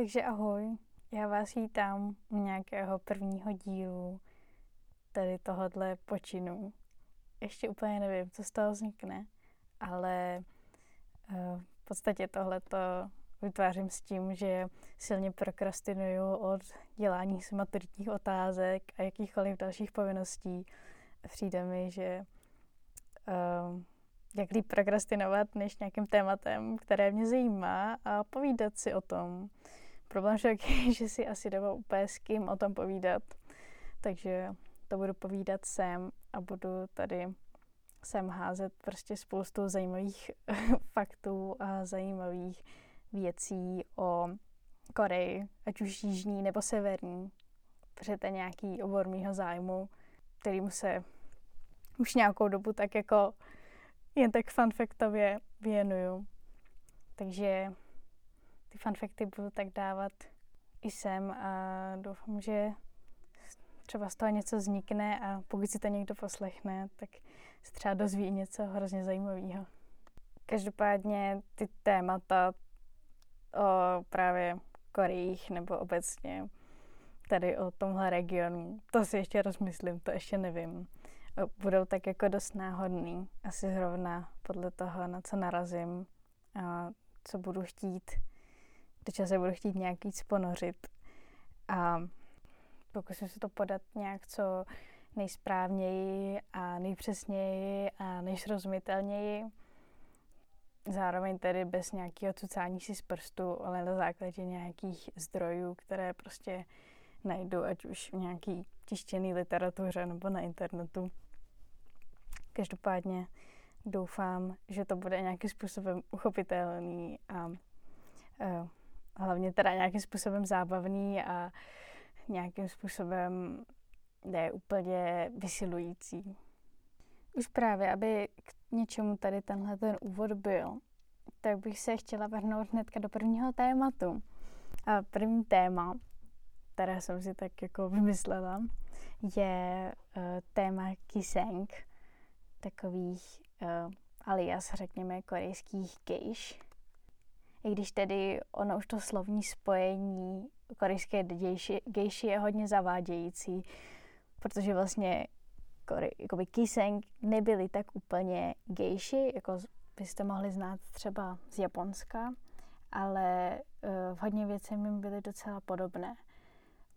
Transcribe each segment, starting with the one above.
Takže ahoj, já vás vítám u nějakého prvního dílu tady tohohle počinu. Ještě úplně nevím, co z toho vznikne, ale uh, v podstatě tohleto vytvářím s tím, že silně prokrastinuju od dělání si maturitních otázek a jakýchkoliv dalších povinností. Přijde mi, že uh, jak líp prokrastinovat než nějakým tématem, které mě zajímá a povídat si o tom. Problém však je, že si asi doma úplně s kým o tom povídat. Takže to budu povídat sem a budu tady sem házet prostě spoustu zajímavých faktů a zajímavých věcí o Koreji, ať už jižní nebo severní. Protože to je nějaký obor mýho zájmu, kterýmu se už nějakou dobu tak jako jen tak fanfaktově věnuju. Takže ty fanfakty budu tak dávat i sem a doufám, že třeba z toho něco vznikne a pokud si to někdo poslechne, tak se třeba dozví něco hrozně zajímavého. Každopádně ty témata o právě Korejích nebo obecně tady o tomhle regionu, to si ještě rozmyslím, to ještě nevím. Budou tak jako dost náhodný, asi zrovna podle toho, na co narazím a co budu chtít, čeho se budu chtít nějak víc ponořit. A pokusím se to podat nějak co nejsprávněji a nejpřesněji a nejsrozumitelněji. Zároveň tedy bez nějakého cucání si z prstu, ale na základě nějakých zdrojů, které prostě najdu, ať už v nějaký tištěný literatuře nebo na internetu. Každopádně doufám, že to bude nějakým způsobem uchopitelný a uh, hlavně teda nějakým způsobem zábavný a nějakým způsobem ne úplně vysilující. Už právě, aby k něčemu tady tenhle ten úvod byl, tak bych se chtěla vrhnout hnedka do prvního tématu. A první téma, které jsem si tak jako vymyslela, je uh, téma kiseng, takových uh, alias, řekněme, korejských gejš. I když tedy ono už to slovní spojení korejské gejši je hodně zavádějící, protože vlastně jakoby kiseng nebyli tak úplně gejši, jako byste mohli znát třeba z Japonska, ale uh, v hodně věcech jim byly docela podobné.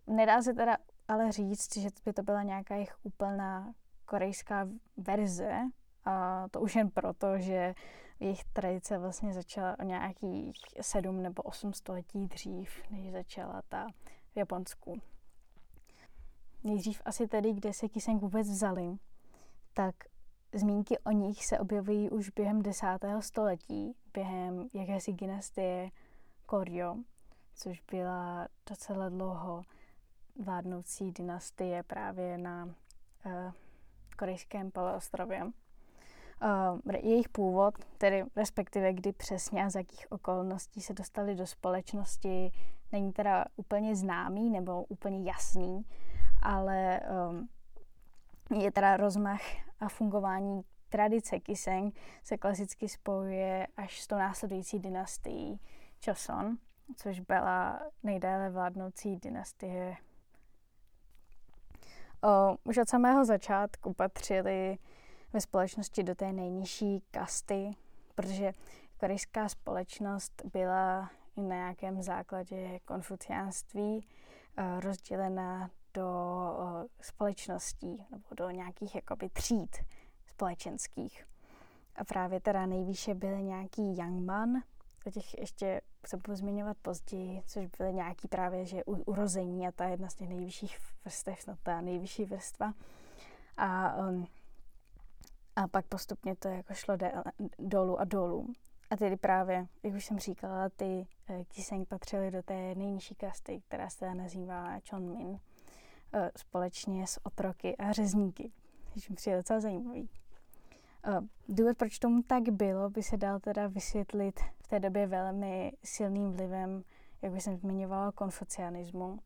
Nedá se teda ale říct, že by to byla nějaká jejich úplná korejská verze, a to už jen proto, že jejich tradice vlastně začala o nějakých sedm nebo osm století dřív, než začala ta v Japonsku. Nejdřív asi tedy, kde se Kiseng vůbec vzali, tak zmínky o nich se objevují už během desátého století, během jakési dynastie Koryo, což byla docela dlouho vládnoucí dynastie právě na uh, korejském poloostrově. Uh, jejich původ, tedy respektive kdy přesně a z jakých okolností se dostali do společnosti, není teda úplně známý nebo úplně jasný, ale um, je teda rozmach a fungování tradice Kiseng se klasicky spojuje až s tou následující dynastií Choson, což byla nejdéle vládnoucí dynastie. O, už od samého začátku patřili ve společnosti do té nejnižší kasty, protože korejská společnost byla na nějakém základě konfuciánství eh, rozdělena do eh, společností nebo do nějakých jakoby tříd společenských. A právě teda nejvýše byly nějaký Yangman, o těch ještě se budu zmiňovat později, což byly nějaký právě, že urození a ta jedna z těch nejvyšších vrstev, no ta nejvyšší vrstva. A um, a pak postupně to jako šlo dolů a dolů. A tedy právě, jak už jsem říkala, ty uh, Kiseng patřily do té nejnižší kasty, která se nazývá Chonmin, uh, společně s otroky a řezníky, což mi přijde docela zajímavý. Uh, důvod, proč tomu tak bylo, by se dal teda vysvětlit v té době velmi silným vlivem, jak už jsem zmiňovala, konfucianismu.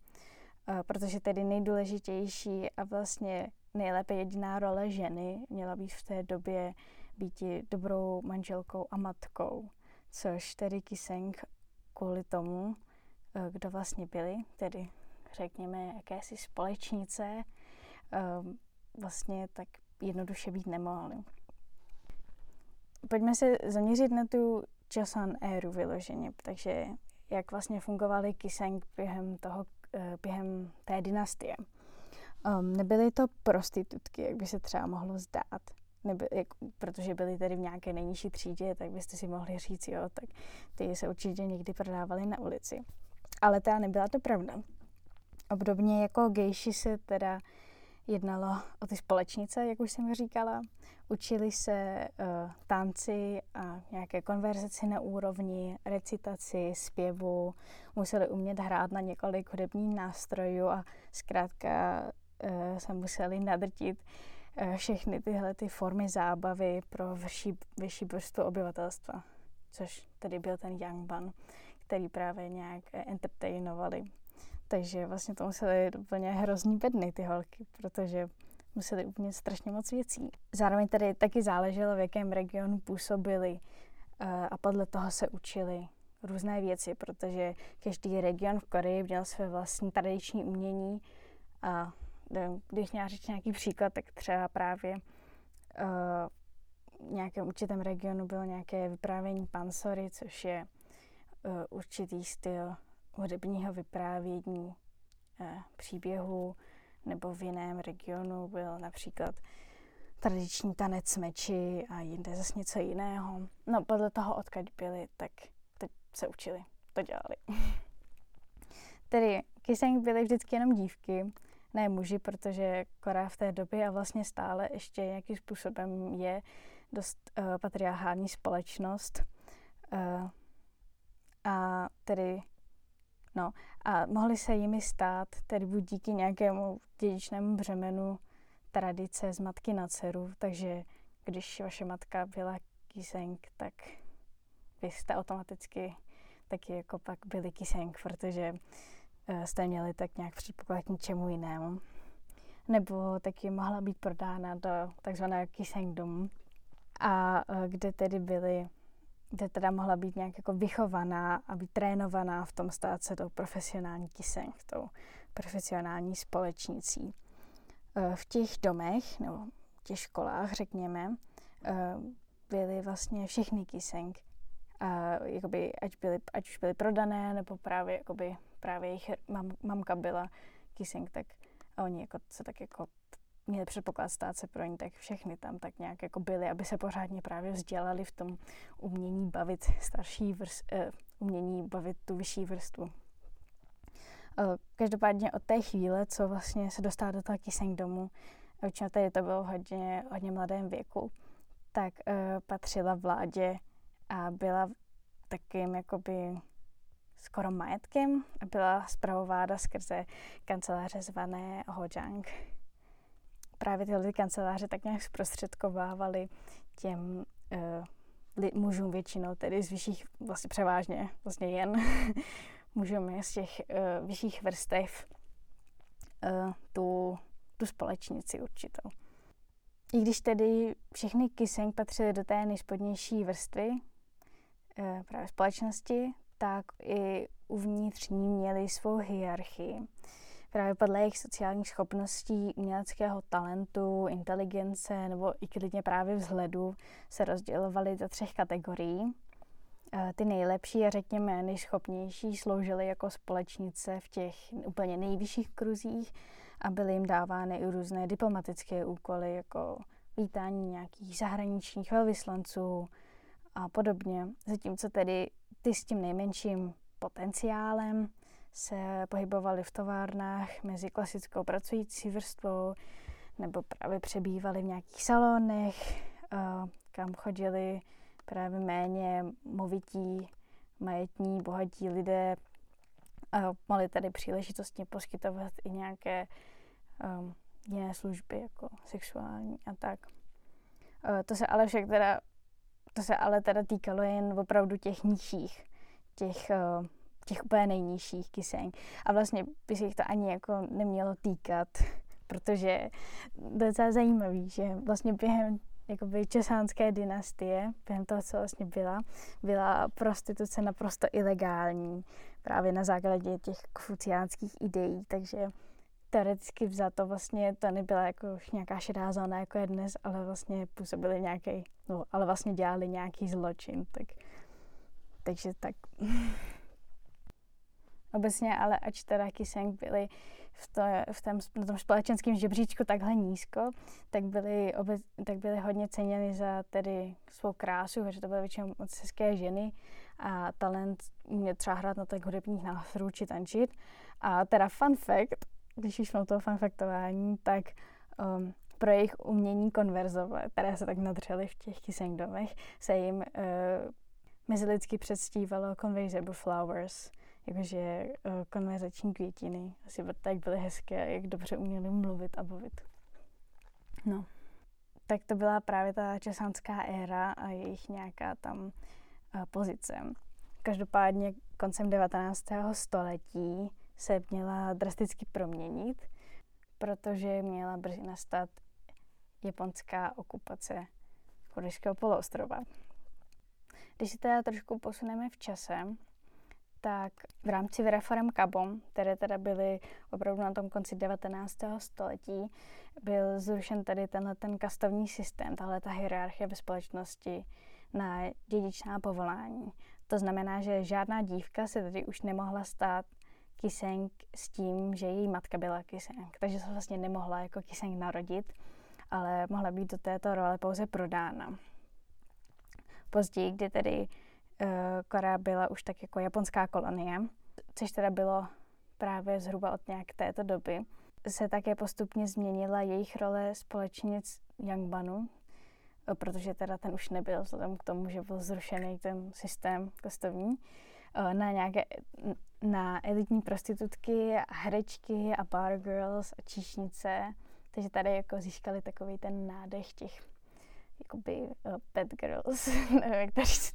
Protože tedy nejdůležitější a vlastně nejlépe jediná role ženy měla být v té době být dobrou manželkou a matkou, což tedy Kiseng kvůli tomu uh, kdo vlastně byli, tedy řekněme jakési společnice, uh, vlastně tak jednoduše být nemohli. Pojďme se zaměřit na tu Joseon éru vyloženě, takže jak vlastně fungovaly Kiseng během, toho, eh, během té dynastie. Um, nebyly to prostitutky, jak by se třeba mohlo zdát, Neby, jak, protože byly tedy v nějaké nejnižší třídě, tak byste si mohli říct, jo, tak ty se určitě někdy prodávaly na ulici. Ale teda nebyla to pravda. Obdobně jako gejši se teda jednalo o ty společnice, jak už jsem říkala. Učili se uh, tanci a nějaké konverzaci na úrovni, recitaci, zpěvu, museli umět hrát na několik hudebních nástrojů a zkrátka uh, se museli nadrtit uh, všechny tyhle ty formy zábavy pro vyšší, vyšší vrstu obyvatelstva, což tedy byl ten Young Ban, který právě nějak entertainovali. Takže vlastně to museli úplně hrozný bedny ty holky, protože museli úplně strašně moc věcí. Zároveň tady taky záleželo, v jakém regionu působili a podle toho se učili různé věci, protože každý region v Koreji měl své vlastní tradiční umění a když měla říct nějaký příklad, tak třeba právě uh, v nějakém určitém regionu bylo nějaké vyprávění pansory, což je uh, určitý styl hudebního vyprávění uh, příběhu nebo v jiném regionu byl například tradiční tanec meči a jinde zase něco jiného. No podle toho, odkud byli, tak teď se učili, to dělali. Tedy Kiseng byly vždycky jenom dívky, ne muži, protože Korea v té době a vlastně stále ještě nějakým způsobem je dost uh, patriarchální společnost. Uh, a tedy No a mohly se jimi stát, tedy buď díky nějakému dědičnému břemenu tradice z matky na dceru, takže když vaše matka byla kýsenk, tak vy jste automaticky taky jako pak byli kýsenk, protože jste měli tak nějak předpoklad k ničemu jinému. Nebo taky mohla být prodána do takzvaného kýsenk domu, a uh, kde tedy byly kde teda mohla být nějak jako vychovaná a být trénovaná v tom stát se tou profesionální kyseň, tou profesionální společnicí. E, v těch domech, nebo v těch školách, řekněme, byly vlastně všechny kysenk, a jakoby, ať, byly, ať už byly prodané, nebo právě, jakoby, právě jejich mam, mamka byla kysenk, tak oni jako se tak jako měli předpoklad stát se pro ní, tak všechny tam tak nějak jako byly, aby se pořádně právě vzdělali v tom umění bavit starší vrst, uh, umění bavit tu vyšší vrstvu. Uh, každopádně od té chvíle, co vlastně se dostala do toho Kiseng domu, většinou tady to bylo hodně, hodně mladém věku, tak uh, patřila vládě a byla takým jakoby skoro majetkem a byla zpravováda skrze kanceláře zvané Hojang právě tyhle kanceláře tak nějak zprostředkovávaly těm uh, mužům většinou, tedy z vyšších, vlastně převážně, vlastně jen mužům z těch uh, vyšších vrstev uh, tu, tu společnici určitou. I když tedy všechny Kiseng patřily do té nejspodnější vrstvy právě společnosti, tak i uvnitř ní měli svou hierarchii právě podle jejich sociálních schopností, uměleckého talentu, inteligence nebo i klidně právě vzhledu se rozdělovaly do třech kategorií. Ty nejlepší a řekněme nejschopnější sloužily jako společnice v těch úplně nejvyšších kruzích a byly jim dávány i různé diplomatické úkoly, jako vítání nějakých zahraničních velvyslanců a podobně. Zatímco tedy ty s tím nejmenším potenciálem se pohybovali v továrnách mezi klasickou pracující vrstvou nebo právě přebývali v nějakých salonech, kam chodili právě méně movití, majetní, bohatí lidé a mohli tady příležitostně poskytovat i nějaké um, jiné služby, jako sexuální a tak. To se ale však teda, to se ale teda týkalo jen opravdu těch nižších, těch uh, těch úplně nejnižších kyseň. A vlastně by se jich to ani jako nemělo týkat, protože docela zajímavý, že vlastně během jakoby česánské dynastie, během toho, co vlastně byla, byla prostituce naprosto ilegální. právě na základě těch kfuciánských ideí, takže teoreticky vzato vlastně to nebyla jako nějaká šedá zóna, jako je dnes, ale vlastně působili nějaký, no, ale vlastně dělali nějaký zločin, tak, takže tak. Obecně, ale ač teda Kiseng byli v, to, v tom, na tom společenském žebříčku takhle nízko, tak byli, obec, tak byli hodně ceněni za tedy svou krásu, protože to byly většinou moc hezké ženy a talent mě třeba hrát na těch hudebních nástrojů či tančit. A teda fun fact, když už mám toho fun factování, tak um, pro jejich umění konverzovat, které se tak nadřely v těch Kisengdomech, se jim uh, mezilidsky předstívalo conversable flowers, jakože uh, konverzační květiny. Asi tak byly hezké, jak dobře uměli mluvit a bavit. No. Tak to byla právě ta česánská éra a jejich nějaká tam uh, pozice. Každopádně koncem 19. století se měla drasticky proměnit, protože měla brzy nastat japonská okupace korejského poloostrova. Když se teda trošku posuneme v čase, tak v rámci reform Kabom, které teda byly opravdu na tom konci 19. století, byl zrušen tady tenhle ten kastovní systém, tahle ta hierarchie ve společnosti na dědičná povolání. To znamená, že žádná dívka se tady už nemohla stát Kiseng s tím, že její matka byla Kiseng, takže se vlastně nemohla jako Kiseng narodit, ale mohla být do této role pouze prodána. Později, kdy tedy uh, Korea byla už tak jako japonská kolonie, což teda bylo právě zhruba od nějak této doby, se také postupně změnila jejich role společnic Yangbanu, protože teda ten už nebyl, vzhledem k tomu, že byl zrušený ten systém kostovní, na nějaké na elitní prostitutky a herečky a bar girls a číšnice. Takže tady jako získali takový ten nádech těch jakoby uh, bad girls, nevím, jak to říct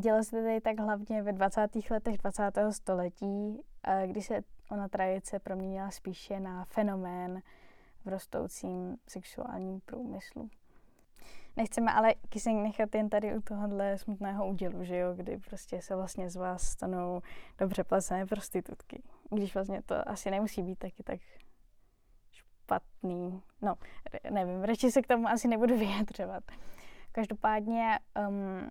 Dělo se tady tak hlavně ve 20. letech 20. století, kdy se ona tradice proměnila spíše na fenomén v rostoucím sexuálním průmyslu. Nechceme ale Kissing nechat jen tady u tohohle smutného údělu, že jo, kdy prostě se vlastně z vás stanou dobře placené prostitutky. Když vlastně to asi nemusí být taky tak špatný. No, nevím, radši se k tomu asi nebudu vyjadřovat. Každopádně, um,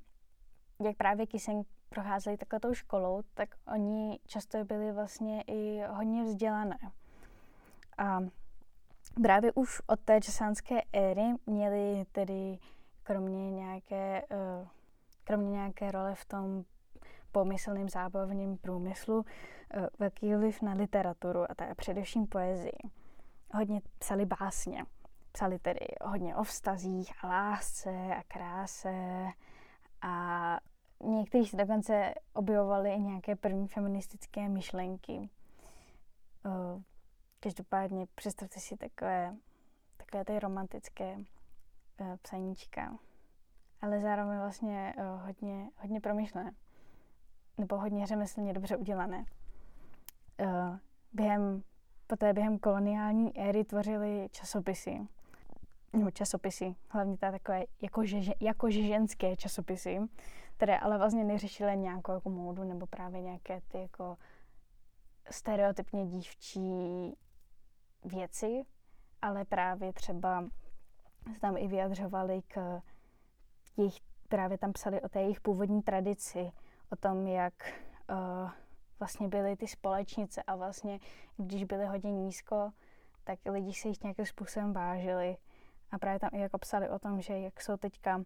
jak právě Kissing procházeli takhle tou školou, tak oni často byli vlastně i hodně vzdělané. A právě už od té časánské éry měli tedy kromě nějaké, uh, kromě nějaké role v tom pomyslným zábavním průmyslu uh, velký vliv na literaturu a tak především poezii. Hodně psali básně. Psali tedy hodně o vztazích a lásce a kráse a někteří se dokonce objevovali i nějaké první feministické myšlenky. Každopádně představte si takové, takové ty romantické uh, psaníčka, ale zároveň vlastně uh, hodně, hodně promyšlené, nebo hodně řemeslně dobře udělané. Uh, během, poté během koloniální éry tvořili časopisy, nebo časopisy, hlavně ta takové jako, že, jako ženské časopisy, které ale vlastně neřešily nějakou jako módu nebo právě nějaké ty jako stereotypně dívčí věci, ale právě třeba se tam i vyjadřovali k jejich, právě tam psali o té jejich původní tradici, o tom, jak uh, vlastně byly ty společnice a vlastně, když byly hodně nízko, tak lidi se jich nějakým způsobem vážili. A právě tam i jako psali o tom, že jak jsou teďka uh,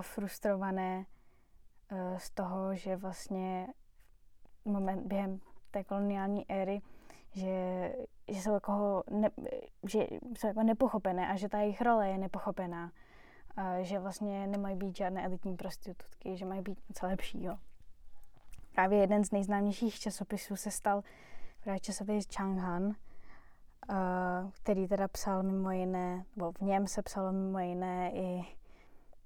frustrované uh, z toho, že vlastně moment během té koloniální éry že, že jsou jako, ne, že jsou jako nepochopené a že ta jejich role je nepochopená. A že vlastně nemají být žádné elitní prostitutky, že mají být něco lepšího. Právě jeden z nejznámějších časopisů se stal právě časopis Changhan, který teda psal mimo jiné, nebo v něm se psalo mimo jiné i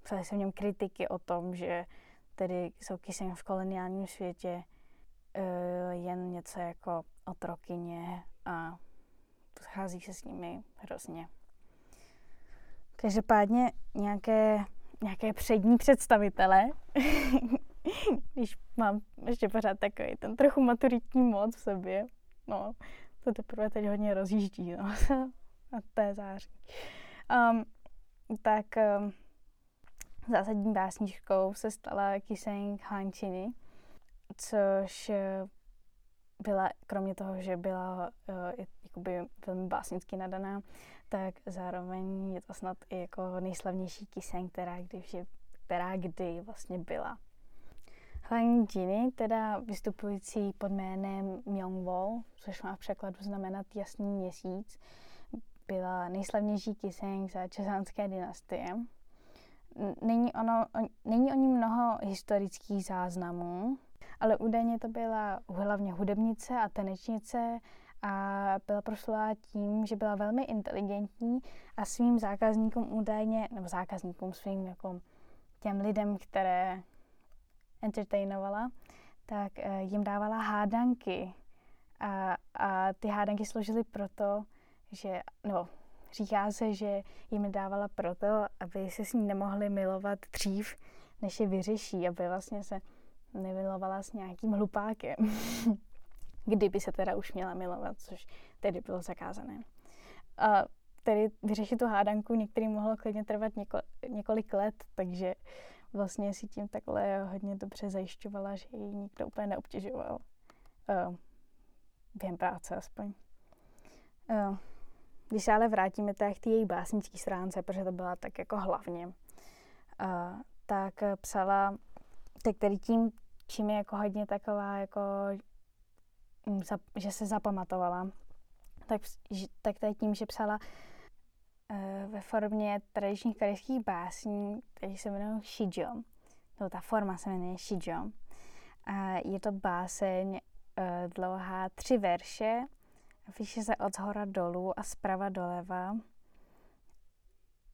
psali se v něm kritiky o tom, že tedy jsou kysem v koloniálním světě uh, jen něco jako otrokyně a schází se s nimi hrozně. Každopádně nějaké, nějaké přední představitele když mám ještě pořád takový ten trochu maturitní moc v sobě. No, to teprve teď hodně rozjíždí, no. A to je září. Um, tak um, zásadní básničkou se stala Kiseng Hanchini, což byla, kromě toho, že byla uh, jakoby velmi básnicky nadaná, tak zároveň je to snad i jako nejslavnější kyseň, která kdy, která kdy vlastně byla. Hlavní Jini, teda vystupující pod jménem Myongwol, což má v překladu znamenat jasný měsíc, byla nejslavnější kyseň za česánské dynastie. Není, ono, není o ní mnoho historických záznamů, ale údajně to byla hlavně hudebnice a tanečnice a byla proslulá tím, že byla velmi inteligentní a svým zákazníkům údajně, nebo zákazníkům svým jako těm lidem, které entertainovala, tak eh, jim dávala hádanky. A, a ty hádanky sloužily proto, že, no, říká se, že jim dávala proto, aby se s ní nemohli milovat dřív, než je vyřeší, aby vlastně se nemilovala s nějakým hlupákem. Kdyby se teda už měla milovat, což tedy bylo zakázané. A tedy vyřešit tu hádanku některým mohlo klidně trvat něko, několik let, takže vlastně si tím takhle hodně dobře zajišťovala, že ji nikdo úplně neobtěžoval. Uh, během práce aspoň. Uh, když se ale vrátíme tak k té její básnické stránce, protože to byla tak jako hlavně, uh, tak psala, tak tady tím, čím je jako hodně taková, jako, mm, že se zapamatovala, tak, tak tady tím, že psala uh, ve formě tradičních korejských básní, které se jmenují shijo. No, ta forma se jmenuje shijo. A je to báseň uh, dlouhá tři verše, píše se od zhora dolů a zprava doleva.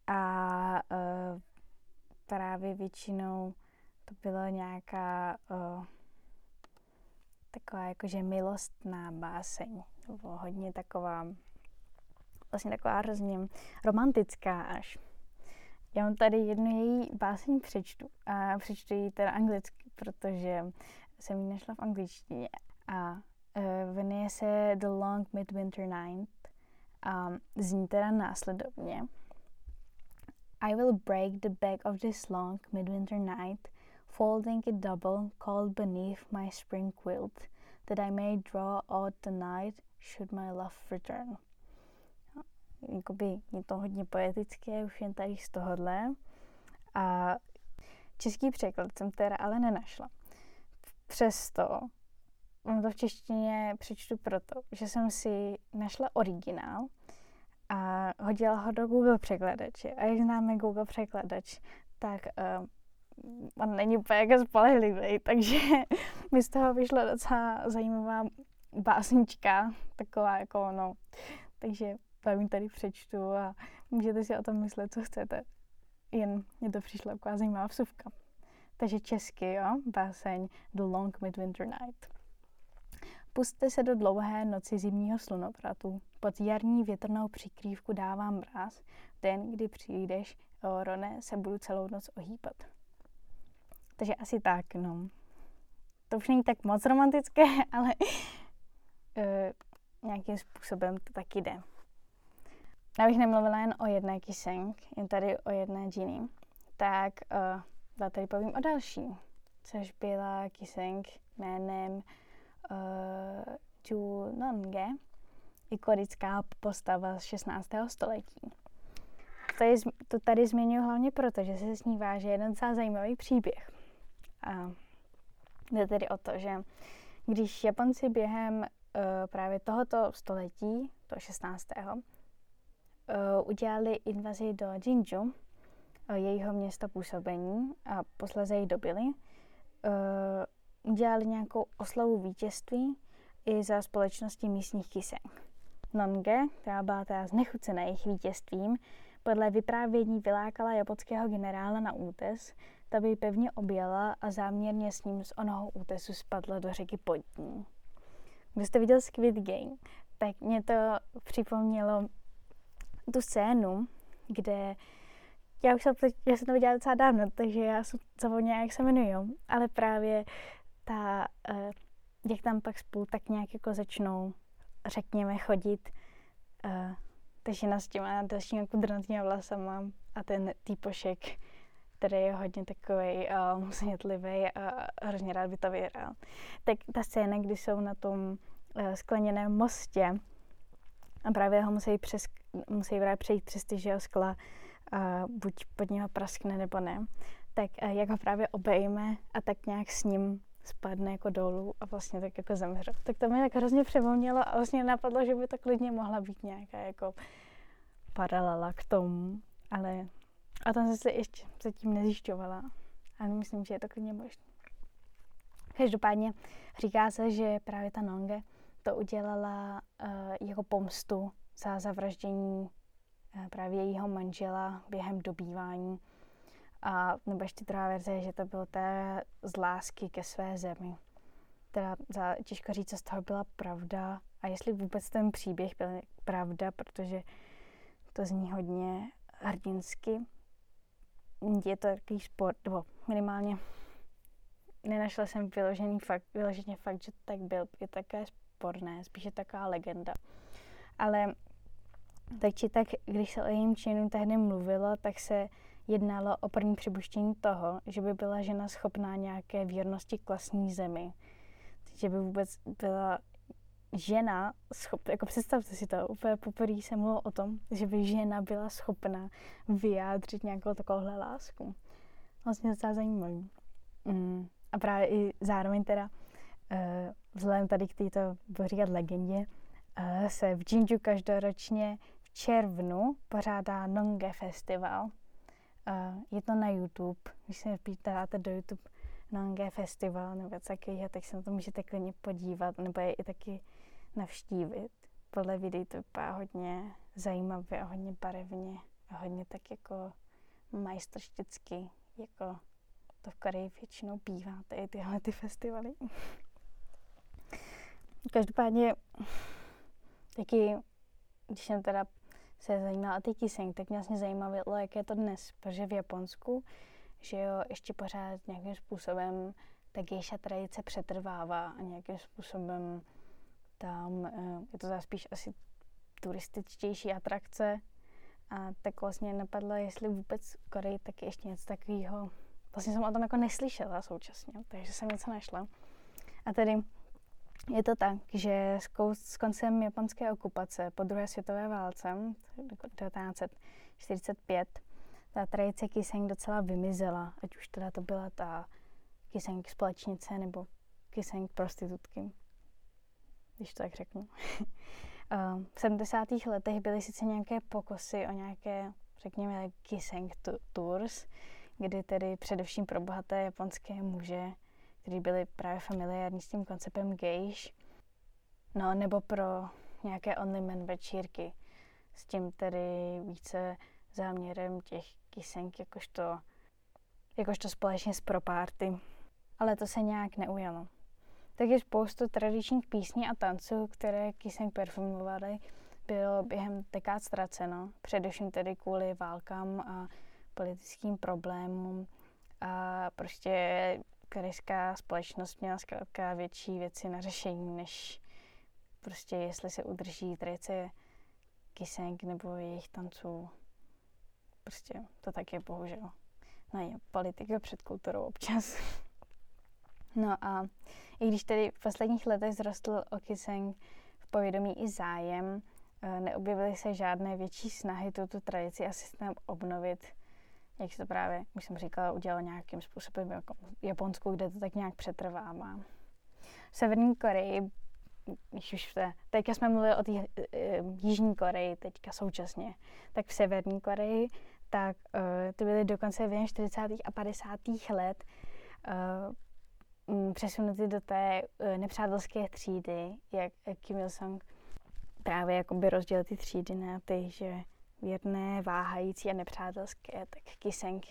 A uh, právě většinou bylo nějaká uh, taková jakože milostná báseň. Bylo hodně taková vlastně taková hrozně romantická až. Já mám tady jednu její báseň přečtu a přečtu ji teda anglicky, protože jsem ji našla v angličtině a uh, jmenuje se The Long Midwinter Night a zní teda následovně. I will break the back of this long midwinter night, folding it double, cold beneath my spring quilt, that I may draw out the night should my love return jakoby je to hodně poetické, už jen tady z tohohle. A český překlad jsem teda ale nenašla. Přesto mám to v češtině přečtu proto, že jsem si našla originál a hodila ho do Google překladače. A jak známe Google překladač, tak uh, on není úplně jako spolehlivý, takže mi z toho vyšla docela zajímavá básnička, taková jako no. Takže vám ji tady přečtu a můžete si o tom myslet, co chcete. Jen mě to přišla taková zajímavá vsuvka. Takže česky, jo, báseň The Long Midwinter Night. Puste se do dlouhé noci zimního slunovratu. Pod jarní větrnou přikrývku dávám mráz. Den, kdy přijdeš, Rone, se budu celou noc ohýbat. Takže asi tak, no. To už není tak moc romantické, ale uh, nějakým způsobem to taky jde. Abych nemluvila jen o jedné Kiseng, jen tady o jedné Ginny, tak uh, tady povím o další, což byla Kiseng jménem uh, Ju Nonge, ikonická postava z 16. století. To, je, to tady zmiňuji hlavně proto, že se s ní váže jeden docela zajímavý příběh. A jde tedy o to, že když Japonci během uh, právě tohoto století, toho 16 uh, udělali invazi do Jinju, uh, jejího města působení a posledně ji dobili. Uh, udělali nějakou oslavu vítězství i za společnosti místních kiseng. Nonge, která byla teda znechucená jejich vítězstvím, podle vyprávění vylákala japonského generála na útes, ta by pevně objela a záměrně s ním z onoho útesu spadla do řeky Podní. Když jste viděl Squid Game, tak mě to připomnělo tu scénu, kde já už jsem to, já jsem to viděla docela dávno, takže já jsem zapomněla, jak se jmenují, ale právě ta, uh, jak tam pak spolu tak nějak jako začnou, řekněme, chodit, uh, ta žena s těma dalšími kudrnatýma vlasama a ten týpošek, který je hodně takový uh, snětlivý a hrozně rád by to vyhrál. Tak ta scéna, kdy jsou na tom uh, skleněném mostě a právě ho musí, přes, musí právě přejít přes ty žeho skla, uh, buď pod něho praskne nebo ne, tak uh, jak ho právě obejme a tak nějak s ním spadne jako dolů a vlastně tak jako zemře. Tak to mě tak hrozně převonilo a vlastně napadlo, že by to klidně mohla být nějaká jako paralela k tomu, ale a tam jsem se ještě zatím nezjišťovala. Ale myslím, že je to klidně možné. Každopádně říká se, že právě ta Nonge to udělala uh, jako pomstu za zavraždění uh, právě jejího manžela během dobývání. A nebo ještě druhá verze, že to bylo té z lásky ke své zemi. Teda za, těžko říct, co z toho byla pravda a jestli vůbec ten příběh byl pravda, protože to zní hodně hrdinsky. Je to takový sport, nebo minimálně nenašla jsem vyložený fakt, vyloženě fakt, že to tak byl. Je také sporné, spíše taková legenda. Ale tak či tak, když se o jejím činu tehdy mluvilo, tak se jednalo o první přibuštění toho, že by byla žena schopná nějaké věrnosti k vlastní zemi. Že by vůbec byla žena schopná, jako představte si to, úplně poprvé jsem mluvil o tom, že by žena byla schopná vyjádřit nějakou takovouhle lásku. Vlastně docela zajímavý. Mm. A právě i zároveň teda, uh, vzhledem tady k této, budu říkat legendě, uh, se v Jinju každoročně v červnu pořádá Nonge Festival. Uh, je to na YouTube, když se dáte do YouTube Nonge Festival nebo něco takového, tak se na to můžete klidně podívat, nebo je i taky navštívit. Podle videí to vypadá hodně zajímavě a hodně barevně a hodně tak jako majstršticky, jako to v Koreji většinou bývá, tady tyhle ty festivaly. Každopádně taky, když jsem teda se zajímala o ty kiseng, tak mě vlastně zajímalo, jak je to dnes, protože v Japonsku, že jo, ještě pořád nějakým způsobem ta gejša tradice přetrvává a nějakým způsobem tam eh, je to spíš asi turističtější atrakce. A tak vlastně napadlo, jestli vůbec v Koreji taky ještě něco takového. Vlastně jsem o tom jako neslyšela současně, takže jsem něco našla. A tedy je to tak, že s koncem japonské okupace po druhé světové válce 1945 ta tradice kiseng docela vymizela, ať už teda to byla ta kiseng společnice nebo kiseng prostitutky když to tak řeknu. v 70. letech byly sice nějaké pokusy o nějaké, řekněme, kissing tours, kdy tedy především pro bohaté japonské muže, kteří byli právě familiární s tím konceptem gejš, no nebo pro nějaké only men večírky, s tím tedy více záměrem těch kissing jakožto, jakožto společně s pro party. Ale to se nějak neujalo tak je spoustu tradičních písní a tanců, které Kissing performovaly, bylo během dekád ztraceno, především tedy kvůli válkám a politickým problémům. A prostě korejská společnost měla zkrátka větší věci na řešení, než prostě jestli se udrží tradice Kissing nebo jejich tanců. Prostě to tak je bohužel. No je politika před kulturou občas. No a i když tedy v posledních letech zrostl Okiseng v povědomí i zájem, eh, neobjevily se žádné větší snahy tuto tradici a systém obnovit, jak se to právě, už jsem říkala, udělal nějakým způsobem jako Japonsku, kde to tak nějak přetrvává. V Severní Koreji, když už te, teďka jsme mluvili o té uh, Jižní Koreji, teďka současně, tak v Severní Koreji, tak uh, ty byly dokonce během 40. a 50. let uh, přesunuty do té uh, nepřátelské třídy, jak Kim Il-sung právě jakoby rozdělil ty třídy na ty, že věrné, váhající a nepřátelské, tak Kiseng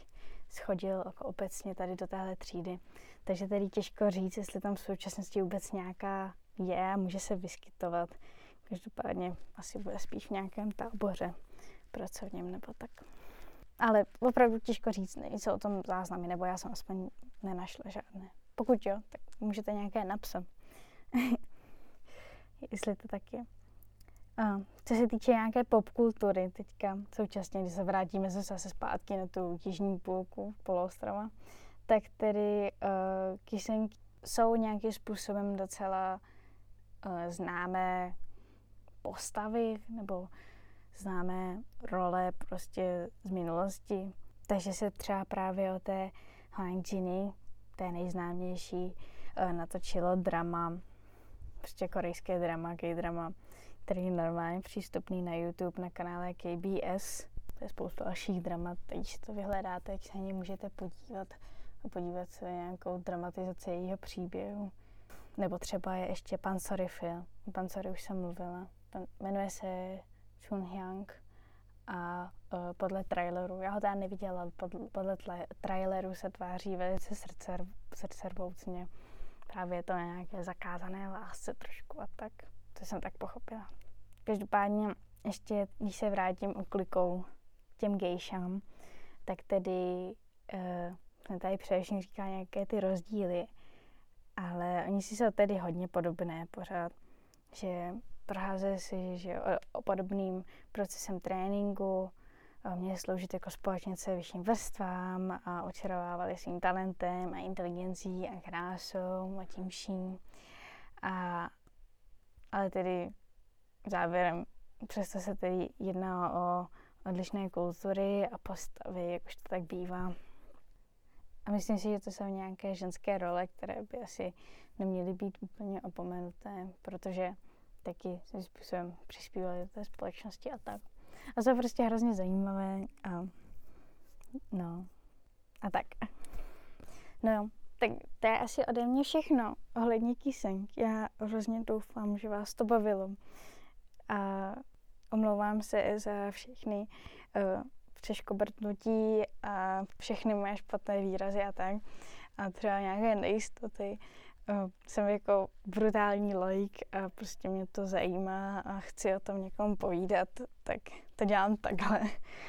schodil jako obecně tady do téhle třídy. Takže tady těžko říct, jestli tam v současnosti vůbec nějaká je a může se vyskytovat. Každopádně asi bude spíš v nějakém táboře pracovním nebo tak. ale opravdu těžko říct, nejsou o tom záznamy, nebo já jsem aspoň nenašla žádné. Pokud jo, tak můžete nějaké napsat. Jestli to tak je. A co se týče nějaké popkultury teďka, současně, když se vrátíme zase zpátky na tu jižní půlku poloostrova, tak tedy uh, kysenky jsou nějakým způsobem docela uh, známé postavy nebo známé role prostě z minulosti. Takže se třeba právě o té Han Jini, té nejznámější, uh, natočilo drama, prostě korejské drama, gay drama, který je normálně přístupný na YouTube na kanále KBS. To je spoustu dalších dramat, teď to vyhledáte, jak se na ně můžete podívat a podívat se na nějakou dramatizaci jejího příběhu. Nebo třeba je ještě Pan Sorry film. Pan Sorry už jsem mluvila. Pan, jmenuje se Chun Hyang a uh, podle traileru, já ho teda neviděla, podle tle, traileru se tváří velice srdce, srdcervoucně. Právě je to nějaké zakázané lásce trošku a tak. To jsem tak pochopila. Každopádně ještě, když se vrátím uklikou těm gejšám, tak tedy uh, jsem tady především říkala nějaké ty rozdíly, ale oni si jsou tedy hodně podobné pořád, že proházejí si že o podobným procesem tréninku, měli sloužit jako společnice vyšším vrstvám a očarovávali svým talentem a inteligencí a krásou a tím vším. A, ale tedy závěrem, přesto se tedy jedná o odlišné kultury a postavy, jak už to tak bývá. A myslím si, že to jsou nějaké ženské role, které by asi neměly být úplně opomenuté, protože taky svým způsobem přispívaly do té společnosti a tak. A to je prostě hrozně zajímavé a no a tak. No jo, tak to je asi ode mě všechno ohledně kýseň. Já hrozně doufám, že vás to bavilo. A omlouvám se za všechny uh, přeškobrtnutí a všechny moje špatné výrazy a tak. A třeba nějaké nejistoty. Uh, jsem jako brutální laik a prostě mě to zajímá a chci o tom někomu povídat, tak to dělám takhle.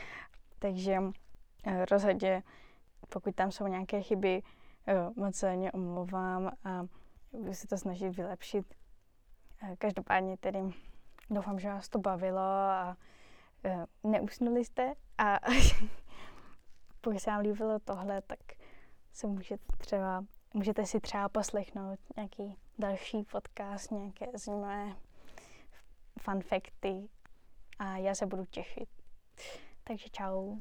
Takže uh, rozhodně, pokud tam jsou nějaké chyby, uh, moc se ně omlouvám a budu se to snažit vylepšit. Každopádně tedy doufám, že vás to bavilo a neusnuli jste a pokud se vám líbilo tohle, tak se můžete třeba, můžete si třeba poslechnout nějaký další podcast, nějaké zajímavé fun facty a já se budu těšit. Takže čau.